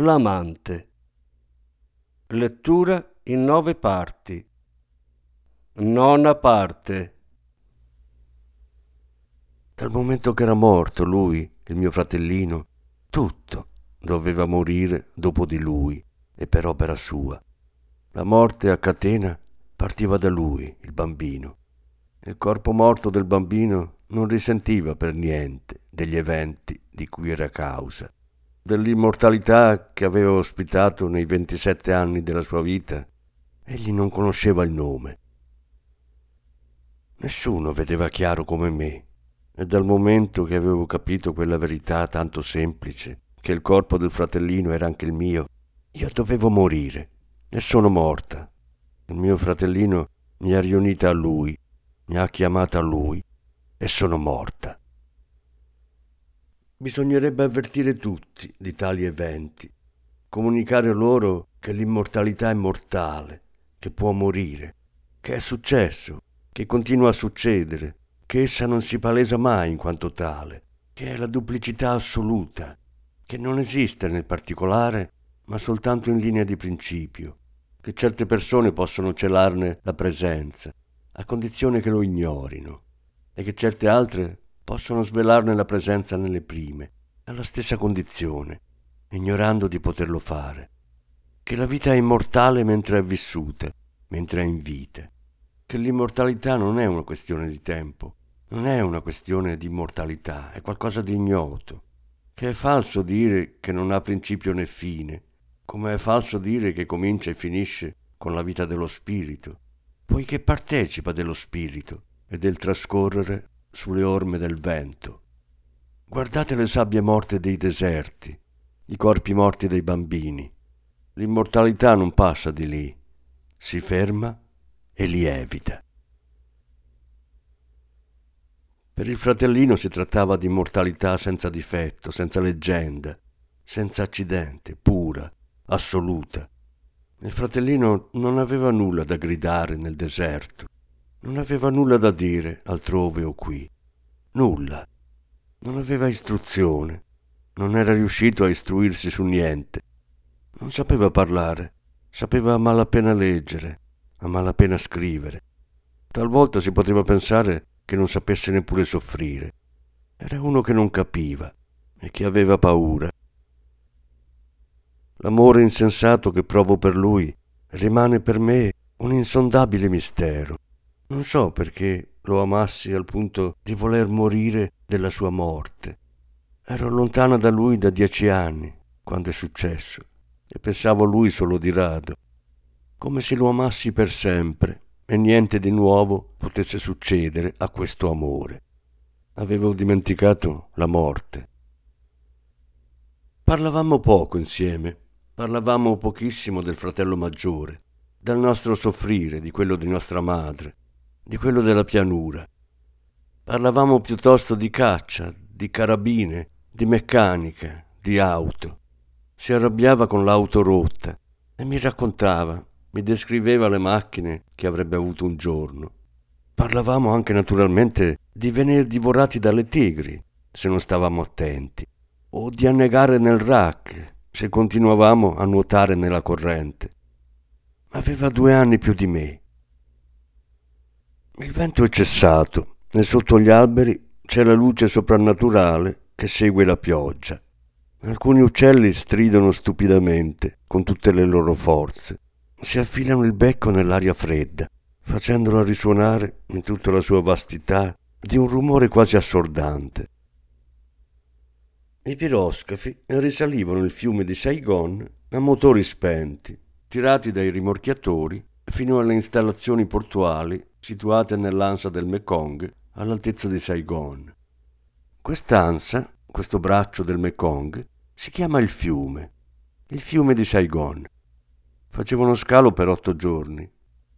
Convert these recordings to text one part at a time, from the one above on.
L'amante. Lettura in nove parti. Nona parte. Dal momento che era morto lui, il mio fratellino, tutto doveva morire dopo di lui e per opera sua. La morte a catena partiva da lui, il bambino. Il corpo morto del bambino non risentiva per niente degli eventi di cui era causa dell'immortalità che aveva ospitato nei 27 anni della sua vita, egli non conosceva il nome. Nessuno vedeva chiaro come me, e dal momento che avevo capito quella verità tanto semplice, che il corpo del fratellino era anche il mio, io dovevo morire, e sono morta. Il mio fratellino mi ha riunita a lui, mi ha chiamata a lui, e sono morta. Bisognerebbe avvertire tutti di tali eventi, comunicare loro che l'immortalità è mortale, che può morire, che è successo, che continua a succedere, che essa non si palesa mai in quanto tale, che è la duplicità assoluta, che non esiste nel particolare, ma soltanto in linea di principio, che certe persone possono celarne la presenza, a condizione che lo ignorino, e che certe altre possono svelarne la presenza nelle prime, alla stessa condizione, ignorando di poterlo fare. Che la vita è immortale mentre è vissuta, mentre è in vita. Che l'immortalità non è una questione di tempo, non è una questione di immortalità, è qualcosa di ignoto. Che è falso dire che non ha principio né fine, come è falso dire che comincia e finisce con la vita dello spirito, poiché partecipa dello spirito e del trascorrere sulle orme del vento. Guardate le sabbie morte dei deserti, i corpi morti dei bambini. L'immortalità non passa di lì, si ferma e li evita. Per il fratellino si trattava di immortalità senza difetto, senza leggenda, senza accidente, pura, assoluta. Il fratellino non aveva nulla da gridare nel deserto. Non aveva nulla da dire altrove o qui. Nulla. Non aveva istruzione. Non era riuscito a istruirsi su niente. Non sapeva parlare. Sapeva a malapena leggere, a malapena scrivere. Talvolta si poteva pensare che non sapesse neppure soffrire. Era uno che non capiva e che aveva paura. L'amore insensato che provo per lui rimane per me un insondabile mistero. Non so perché lo amassi al punto di voler morire della sua morte. Ero lontana da lui da dieci anni, quando è successo, e pensavo a lui solo di rado, come se lo amassi per sempre e niente di nuovo potesse succedere a questo amore. Avevo dimenticato la morte. Parlavamo poco insieme, parlavamo pochissimo del fratello maggiore, del nostro soffrire, di quello di nostra madre, di quello della pianura. Parlavamo piuttosto di caccia, di carabine, di meccanica, di auto. Si arrabbiava con l'auto rotta e mi raccontava, mi descriveva le macchine che avrebbe avuto un giorno. Parlavamo anche naturalmente di venire divorati dalle tigri, se non stavamo attenti, o di annegare nel rack, se continuavamo a nuotare nella corrente. Aveva due anni più di me il vento è cessato e sotto gli alberi c'è la luce soprannaturale che segue la pioggia. Alcuni uccelli stridono stupidamente con tutte le loro forze. Si affilano il becco nell'aria fredda, facendola risuonare in tutta la sua vastità di un rumore quasi assordante. I piroscafi risalivano il fiume di Saigon a motori spenti, tirati dai rimorchiatori fino alle installazioni portuali situate nell'ansa del Mekong all'altezza di Saigon. Quest'ansa, questo braccio del Mekong, si chiama il fiume il fiume di Saigon. Facevano scalo per otto giorni.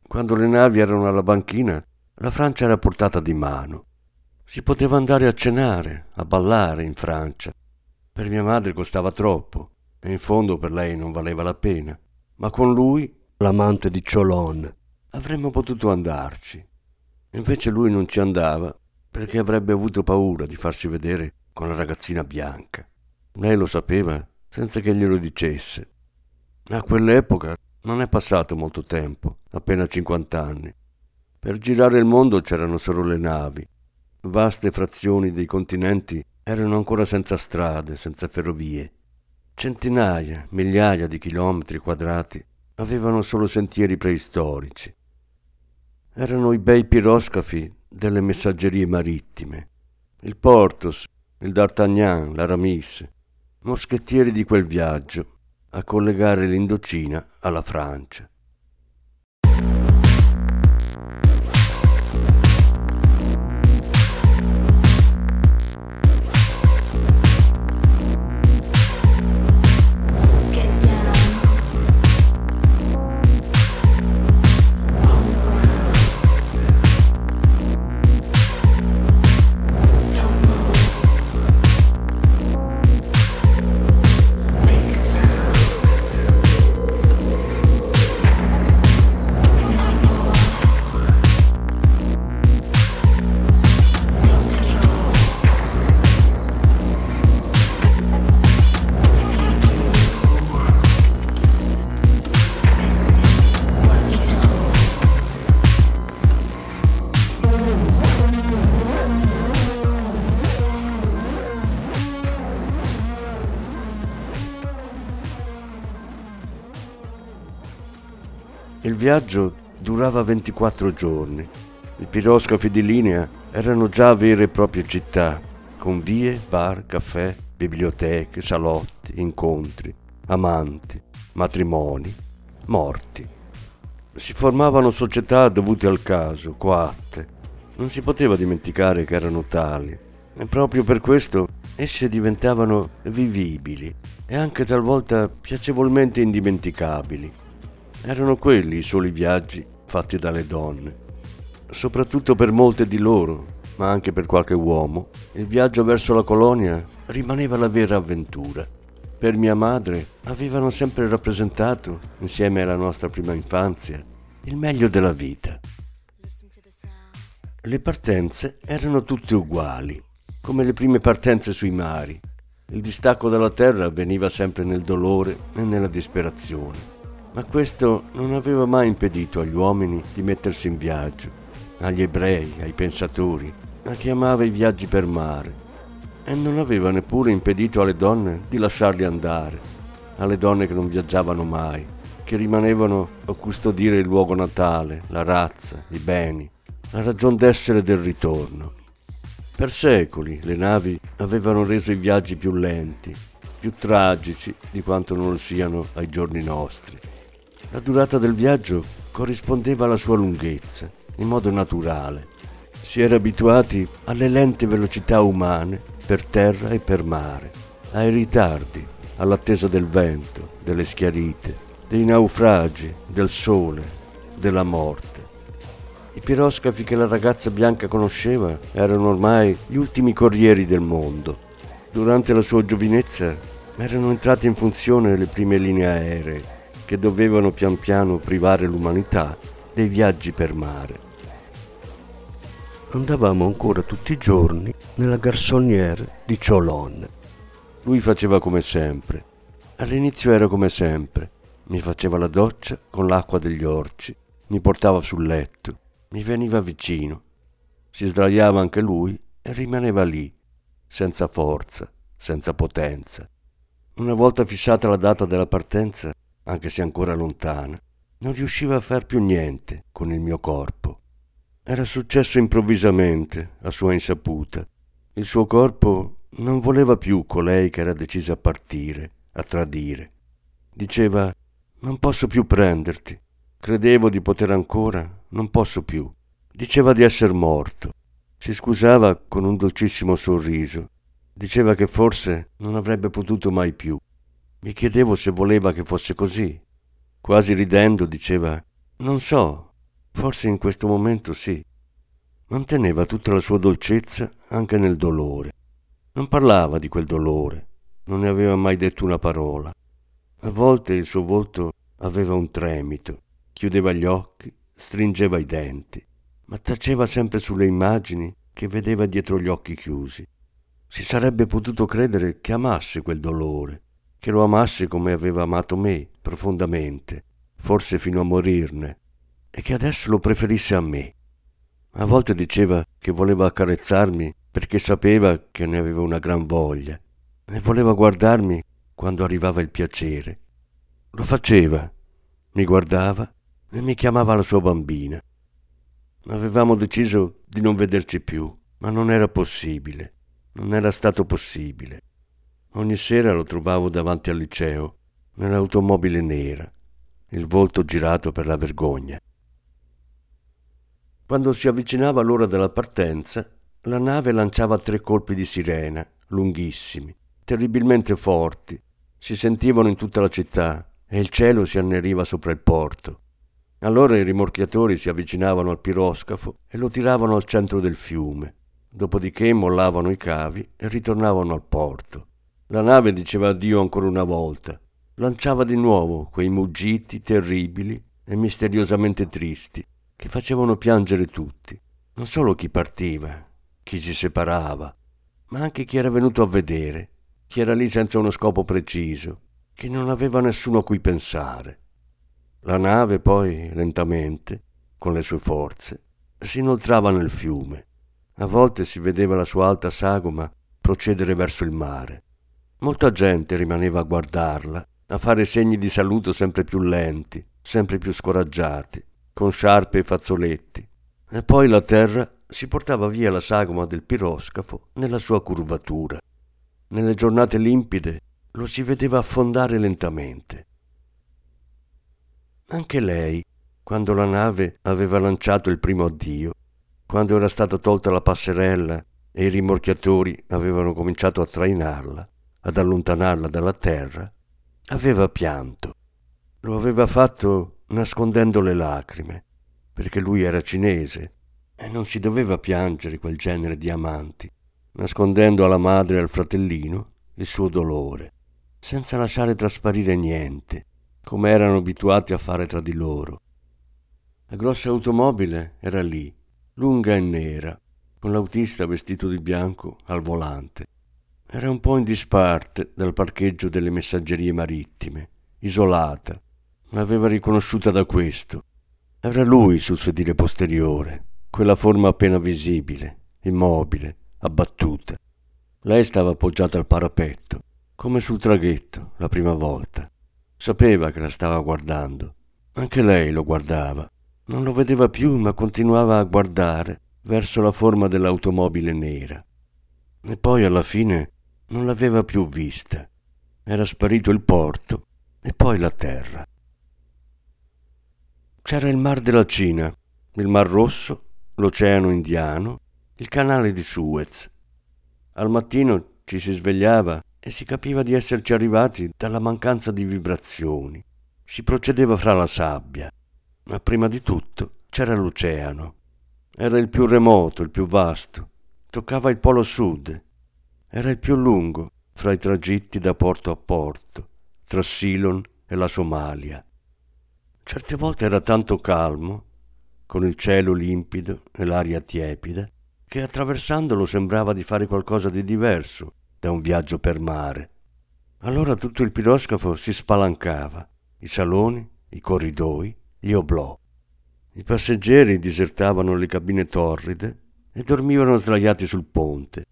Quando le navi erano alla banchina, la Francia era portata di mano. Si poteva andare a cenare, a ballare in Francia. Per mia madre costava troppo e in fondo per lei non valeva la pena. Ma con lui, l'amante di Cholon, avremmo potuto andarci. Invece lui non ci andava perché avrebbe avuto paura di farsi vedere con la ragazzina bianca. Lei lo sapeva senza che glielo dicesse. A quell'epoca non è passato molto tempo, appena 50 anni. Per girare il mondo c'erano solo le navi. Vaste frazioni dei continenti erano ancora senza strade, senza ferrovie. Centinaia, migliaia di chilometri quadrati avevano solo sentieri preistorici. Erano i bei piroscafi delle messaggerie marittime, il Portos, il D'Artagnan, l'Aramis, moschettieri di quel viaggio, a collegare l'Indocina alla Francia. Viaggio durava 24 giorni. I piroscafi di linea erano già vere e proprie città, con vie, bar, caffè, biblioteche, salotti, incontri, amanti, matrimoni, morti. Si formavano società dovute al caso, coatte. Non si poteva dimenticare che erano tali e proprio per questo esse diventavano vivibili e anche talvolta piacevolmente indimenticabili. Erano quelli i soli viaggi fatti dalle donne. Soprattutto per molte di loro, ma anche per qualche uomo, il viaggio verso la colonia rimaneva la vera avventura. Per mia madre avevano sempre rappresentato, insieme alla nostra prima infanzia, il meglio della vita. Le partenze erano tutte uguali, come le prime partenze sui mari. Il distacco dalla terra avveniva sempre nel dolore e nella disperazione ma questo non aveva mai impedito agli uomini di mettersi in viaggio, agli ebrei, ai pensatori, a chi amava i viaggi per mare, e non aveva neppure impedito alle donne di lasciarli andare, alle donne che non viaggiavano mai, che rimanevano a custodire il luogo natale, la razza, i beni, la ragion d'essere del ritorno. Per secoli le navi avevano reso i viaggi più lenti, più tragici di quanto non lo siano ai giorni nostri. La durata del viaggio corrispondeva alla sua lunghezza, in modo naturale. Si era abituati alle lente velocità umane per terra e per mare, ai ritardi, all'attesa del vento, delle schiarite, dei naufragi, del sole, della morte. I piroscafi che la ragazza bianca conosceva erano ormai gli ultimi corrieri del mondo. Durante la sua giovinezza erano entrate in funzione le prime linee aeree che dovevano pian piano privare l'umanità dei viaggi per mare. Andavamo ancora tutti i giorni nella garçonnière di Cholon. Lui faceva come sempre. All'inizio era come sempre. Mi faceva la doccia con l'acqua degli orci, mi portava sul letto, mi veniva vicino. Si sdraiava anche lui e rimaneva lì, senza forza, senza potenza. Una volta fissata la data della partenza, anche se ancora lontana, non riusciva a far più niente con il mio corpo. Era successo improvvisamente, a sua insaputa. Il suo corpo non voleva più colei che era decisa a partire, a tradire. Diceva, non posso più prenderti. Credevo di poter ancora, non posso più. Diceva di essere morto. Si scusava con un dolcissimo sorriso. Diceva che forse non avrebbe potuto mai più. Mi chiedevo se voleva che fosse così. Quasi ridendo diceva Non so, forse in questo momento sì. Manteneva tutta la sua dolcezza anche nel dolore. Non parlava di quel dolore, non ne aveva mai detto una parola. A volte il suo volto aveva un tremito, chiudeva gli occhi, stringeva i denti, ma taceva sempre sulle immagini che vedeva dietro gli occhi chiusi. Si sarebbe potuto credere che amasse quel dolore, che lo amasse come aveva amato me profondamente, forse fino a morirne, e che adesso lo preferisse a me. A volte diceva che voleva accarezzarmi perché sapeva che ne avevo una gran voglia e voleva guardarmi quando arrivava il piacere. Lo faceva, mi guardava e mi chiamava la sua bambina. Avevamo deciso di non vederci più, ma non era possibile, non era stato possibile. Ogni sera lo trovavo davanti al liceo, nell'automobile nera, il volto girato per la vergogna. Quando si avvicinava l'ora della partenza, la nave lanciava tre colpi di sirena, lunghissimi, terribilmente forti, si sentivano in tutta la città e il cielo si anneriva sopra il porto. Allora i rimorchiatori si avvicinavano al piroscafo e lo tiravano al centro del fiume. Dopodiché mollavano i cavi e ritornavano al porto. La nave diceva addio ancora una volta. Lanciava di nuovo quei muggiti terribili e misteriosamente tristi che facevano piangere tutti, non solo chi partiva, chi si separava, ma anche chi era venuto a vedere, chi era lì senza uno scopo preciso, che non aveva nessuno a cui pensare. La nave poi, lentamente, con le sue forze, si inoltrava nel fiume. A volte si vedeva la sua alta sagoma procedere verso il mare. Molta gente rimaneva a guardarla, a fare segni di saluto sempre più lenti, sempre più scoraggiati, con sciarpe e fazzoletti. E poi la terra si portava via la sagoma del piroscafo nella sua curvatura. Nelle giornate limpide lo si vedeva affondare lentamente. Anche lei, quando la nave aveva lanciato il primo addio, quando era stata tolta la passerella e i rimorchiatori avevano cominciato a trainarla, ad allontanarla dalla terra, aveva pianto. Lo aveva fatto nascondendo le lacrime, perché lui era cinese e non si doveva piangere quel genere di amanti, nascondendo alla madre e al fratellino il suo dolore, senza lasciare trasparire niente, come erano abituati a fare tra di loro. La grossa automobile era lì, lunga e nera, con l'autista vestito di bianco al volante. Era un po' in disparte dal parcheggio delle messaggerie marittime, isolata. L'aveva riconosciuta da questo. Era lui sul sedile posteriore, quella forma appena visibile, immobile, abbattuta. Lei stava appoggiata al parapetto, come sul traghetto, la prima volta. Sapeva che la stava guardando. Anche lei lo guardava. Non lo vedeva più, ma continuava a guardare verso la forma dell'automobile nera. E poi alla fine non l'aveva più vista. Era sparito il porto e poi la terra. C'era il mar della Cina, il mar Rosso, l'Oceano Indiano, il canale di Suez. Al mattino ci si svegliava e si capiva di esserci arrivati dalla mancanza di vibrazioni. Si procedeva fra la sabbia, ma prima di tutto c'era l'oceano. Era il più remoto, il più vasto. Toccava il polo sud era il più lungo fra i tragitti da porto a porto, tra Silon e la Somalia. Certe volte era tanto calmo, con il cielo limpido e l'aria tiepida, che attraversandolo sembrava di fare qualcosa di diverso da un viaggio per mare. Allora tutto il piroscafo si spalancava, i saloni, i corridoi, gli oblò. I passeggeri disertavano le cabine torride e dormivano sdraiati sul ponte,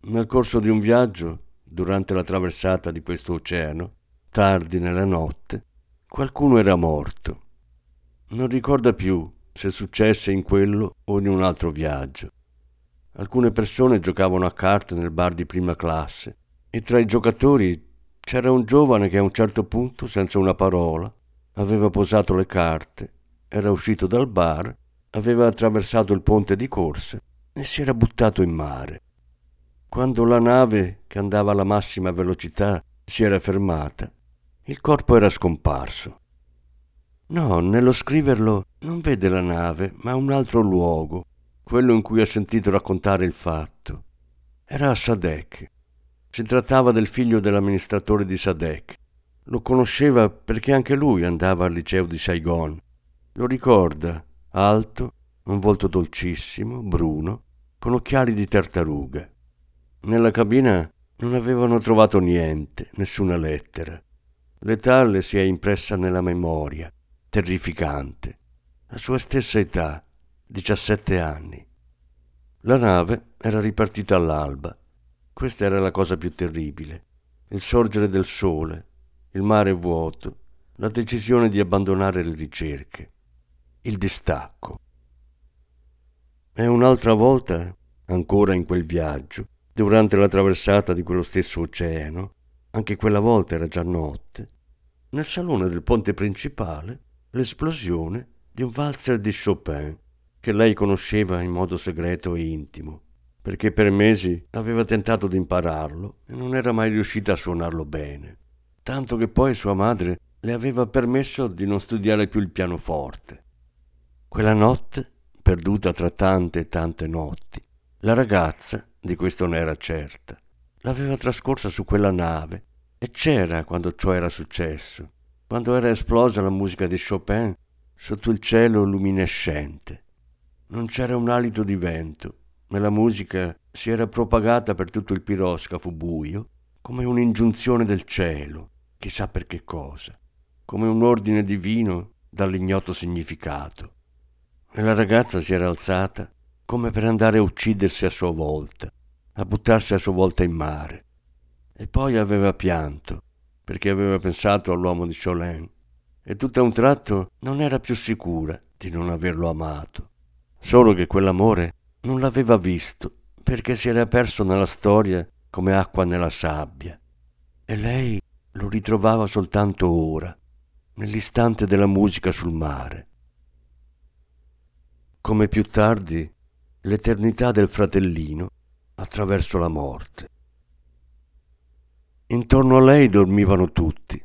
nel corso di un viaggio, durante la traversata di questo oceano, tardi nella notte, qualcuno era morto. Non ricorda più se successe in quello o in un altro viaggio. Alcune persone giocavano a carte nel bar di prima classe e tra i giocatori c'era un giovane che a un certo punto, senza una parola, aveva posato le carte, era uscito dal bar, aveva attraversato il ponte di corse e si era buttato in mare. Quando la nave, che andava alla massima velocità, si era fermata, Il corpo era scomparso. No, nello scriverlo non vede la nave, ma un altro luogo, quello in cui ha sentito raccontare il fatto. Era a Sadek. Si trattava del figlio dell'amministratore di Sadek. Lo conosceva perché anche lui andava al liceo di Saigon. Lo ricorda, alto, un volto dolcissimo, bruno, con occhiali di tartaruga. Nella cabina non avevano trovato niente, nessuna lettera. L'età le si è impressa nella memoria, terrificante. La sua stessa età, 17 anni. La nave era ripartita all'alba. Questa era la cosa più terribile. Il sorgere del sole, il mare vuoto, la decisione di abbandonare le ricerche, il distacco. E un'altra volta, ancora in quel viaggio, durante la traversata di quello stesso oceano, anche quella volta era già notte, nel salone del ponte principale l'esplosione di un valzer di Chopin che lei conosceva in modo segreto e intimo, perché per mesi aveva tentato di impararlo e non era mai riuscita a suonarlo bene, tanto che poi sua madre le aveva permesso di non studiare più il pianoforte. Quella notte perduta tra tante e tante notti. La ragazza, di questo ne era certa, l'aveva trascorsa su quella nave e c'era quando ciò era successo, quando era esplosa la musica di Chopin sotto il cielo luminescente. Non c'era un alito di vento, ma la musica si era propagata per tutto il piroscafo buio come un'ingiunzione del cielo, chissà per che cosa, come un ordine divino dall'ignoto significato e la ragazza si era alzata come per andare a uccidersi a sua volta, a buttarsi a sua volta in mare. E poi aveva pianto, perché aveva pensato all'uomo di Cholin, e tutto a un tratto non era più sicura di non averlo amato. Solo che quell'amore non l'aveva visto, perché si era perso nella storia come acqua nella sabbia. E lei lo ritrovava soltanto ora, nell'istante della musica sul mare come più tardi l'eternità del fratellino attraverso la morte. Intorno a lei dormivano tutti,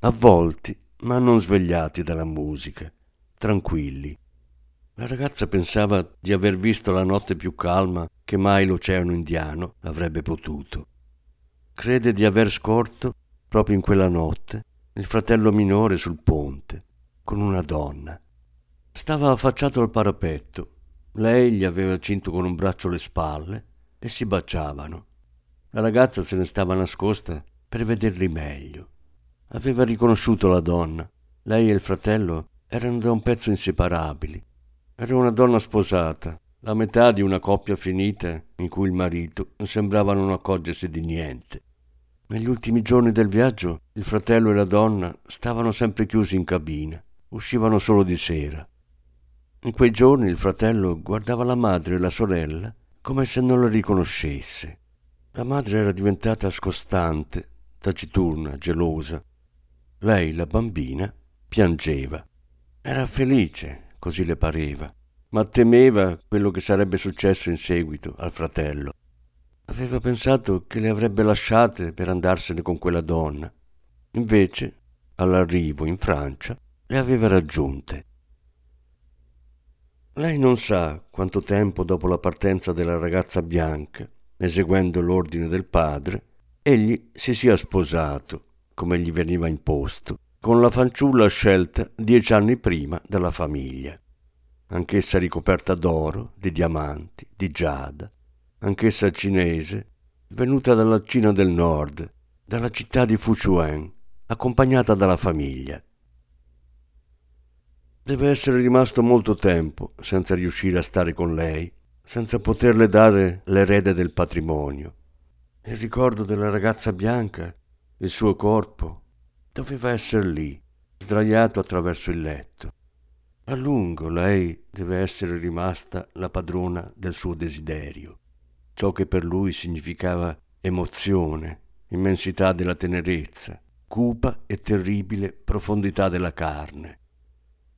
avvolti ma non svegliati dalla musica, tranquilli. La ragazza pensava di aver visto la notte più calma che mai l'oceano indiano avrebbe potuto. Crede di aver scorto, proprio in quella notte, il fratello minore sul ponte, con una donna. Stava affacciato al parapetto. Lei gli aveva cinto con un braccio le spalle e si baciavano. La ragazza se ne stava nascosta per vederli meglio. Aveva riconosciuto la donna. Lei e il fratello erano da un pezzo inseparabili. Era una donna sposata, la metà di una coppia finita in cui il marito sembrava non accorgersi di niente. Negli ultimi giorni del viaggio il fratello e la donna stavano sempre chiusi in cabina, uscivano solo di sera. In quei giorni il fratello guardava la madre e la sorella come se non la riconoscesse. La madre era diventata scostante, taciturna, gelosa. Lei, la bambina, piangeva. Era felice, così le pareva, ma temeva quello che sarebbe successo in seguito al fratello. Aveva pensato che le avrebbe lasciate per andarsene con quella donna. Invece, all'arrivo in Francia, le aveva raggiunte lei non sa quanto tempo dopo la partenza della ragazza bianca, eseguendo l'ordine del padre, egli si sia sposato, come gli veniva imposto, con la fanciulla scelta dieci anni prima dalla famiglia, anch'essa ricoperta d'oro, di diamanti, di giada, anch'essa cinese, venuta dalla Cina del Nord, dalla città di Fuchuen, accompagnata dalla famiglia. Deve essere rimasto molto tempo senza riuscire a stare con lei, senza poterle dare l'erede del patrimonio. Il ricordo della ragazza bianca, il suo corpo, doveva essere lì, sdraiato attraverso il letto. A lungo lei deve essere rimasta la padrona del suo desiderio, ciò che per lui significava emozione, immensità della tenerezza, cupa e terribile profondità della carne.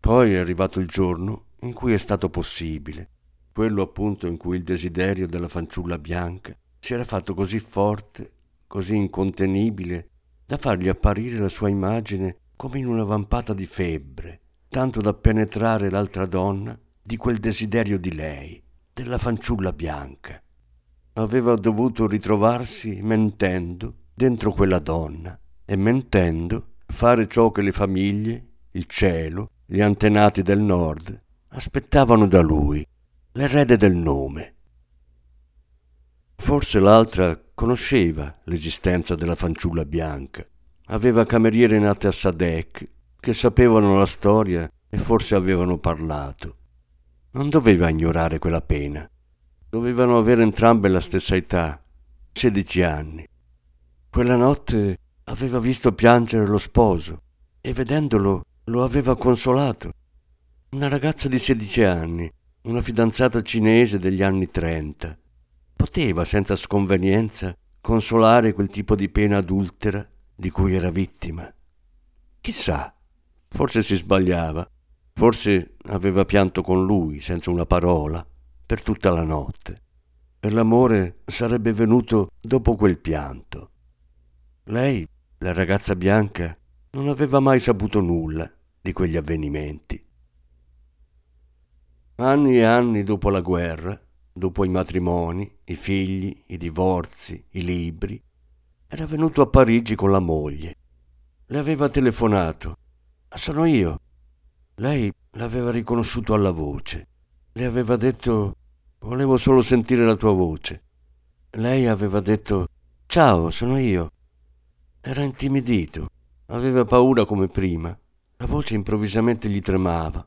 Poi è arrivato il giorno in cui è stato possibile, quello appunto in cui il desiderio della fanciulla bianca si era fatto così forte, così incontenibile, da fargli apparire la sua immagine come in una vampata di febbre, tanto da penetrare l'altra donna di quel desiderio di lei, della fanciulla bianca. Aveva dovuto ritrovarsi mentendo dentro quella donna e mentendo fare ciò che le famiglie, il cielo, gli antenati del nord aspettavano da lui, l'erede del nome. Forse l'altra conosceva l'esistenza della fanciulla bianca. Aveva cameriere nate a Sadek che sapevano la storia e forse avevano parlato. Non doveva ignorare quella pena. Dovevano avere entrambe la stessa età, 16 anni. Quella notte aveva visto piangere lo sposo e vedendolo lo aveva consolato. Una ragazza di 16 anni, una fidanzata cinese degli anni 30, poteva senza sconvenienza consolare quel tipo di pena adultera di cui era vittima. Chissà, forse si sbagliava, forse aveva pianto con lui senza una parola per tutta la notte e l'amore sarebbe venuto dopo quel pianto. Lei, la ragazza bianca, non aveva mai saputo nulla di quegli avvenimenti. Anni e anni dopo la guerra, dopo i matrimoni, i figli, i divorzi, i libri, era venuto a Parigi con la moglie. Le aveva telefonato. Sono io. Lei l'aveva riconosciuto alla voce. Le aveva detto volevo solo sentire la tua voce. Lei aveva detto ciao, sono io. Era intimidito, aveva paura come prima. La voce improvvisamente gli tremava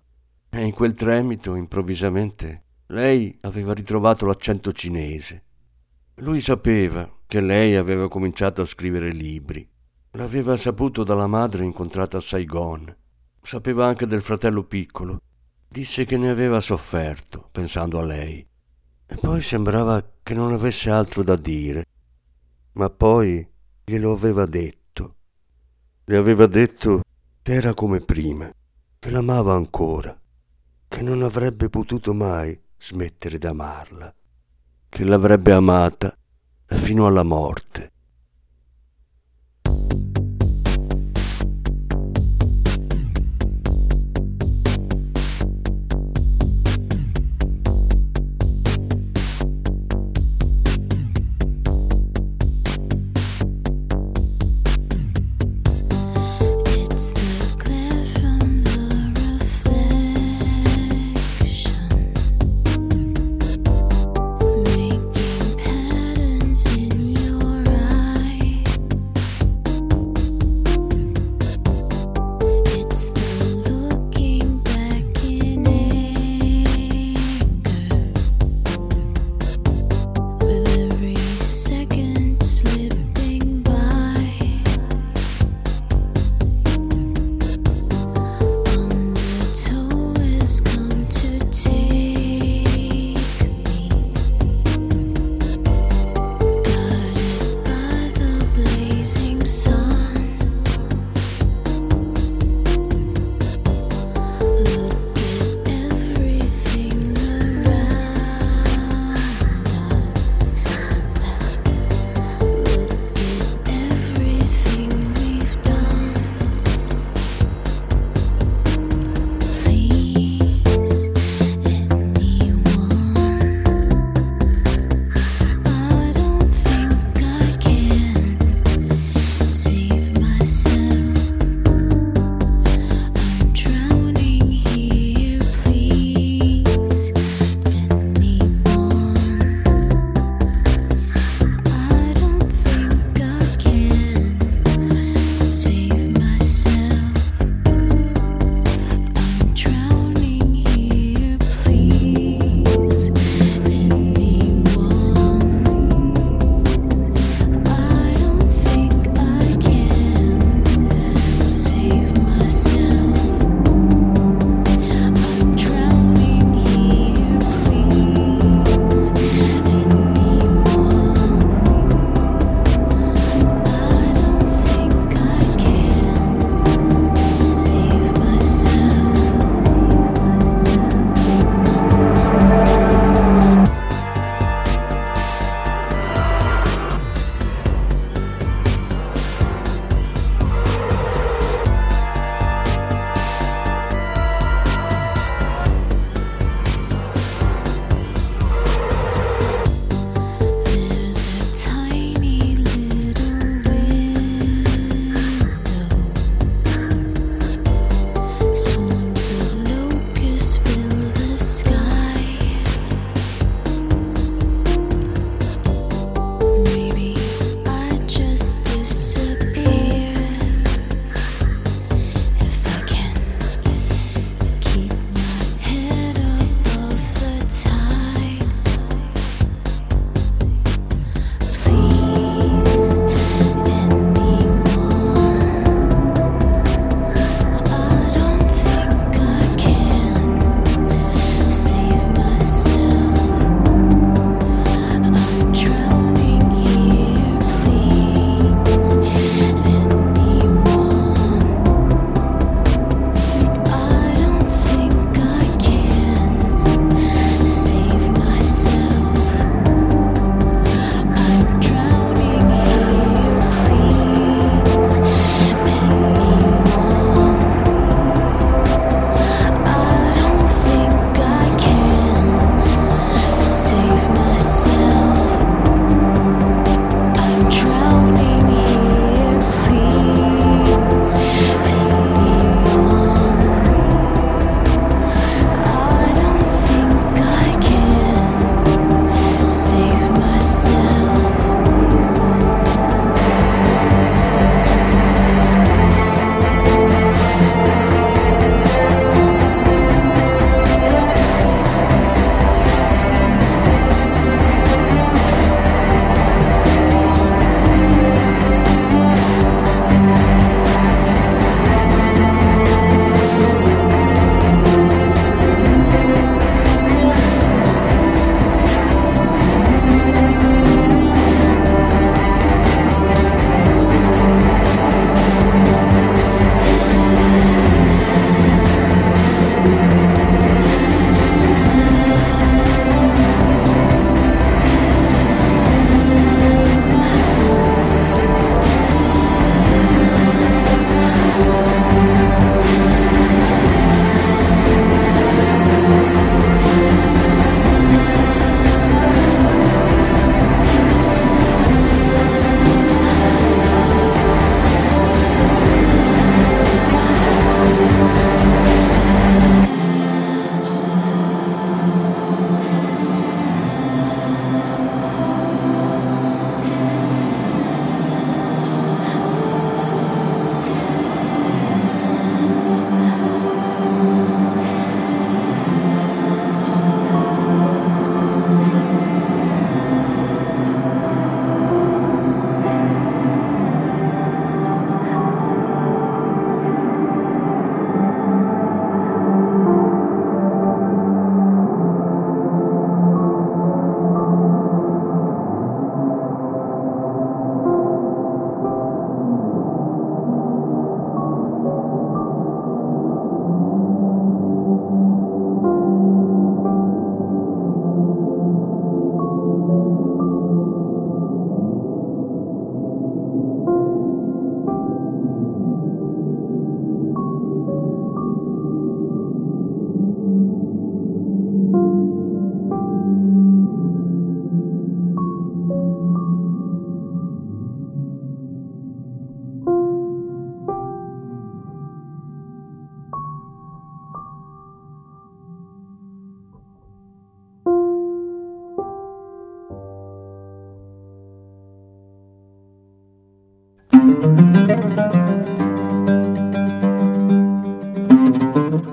e in quel tremito improvvisamente lei aveva ritrovato l'accento cinese. Lui sapeva che lei aveva cominciato a scrivere libri. L'aveva saputo dalla madre incontrata a Saigon. Sapeva anche del fratello piccolo. Disse che ne aveva sofferto, pensando a lei. E poi sembrava che non avesse altro da dire. Ma poi glielo aveva detto. Le aveva detto che era come prima, che l'amava ancora, che non avrebbe potuto mai smettere d'amarla, che l'avrebbe amata fino alla morte.